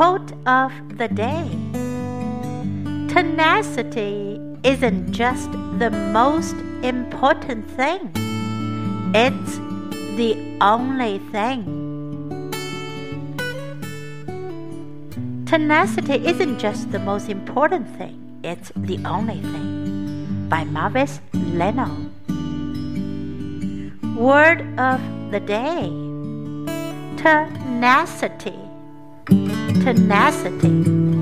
Quote of the day Tenacity isn't just the most important thing, it's the only thing. Tenacity isn't just the most important thing, it's the only thing. By Mavis Leno. Word of the day Tenacity. Tenacity.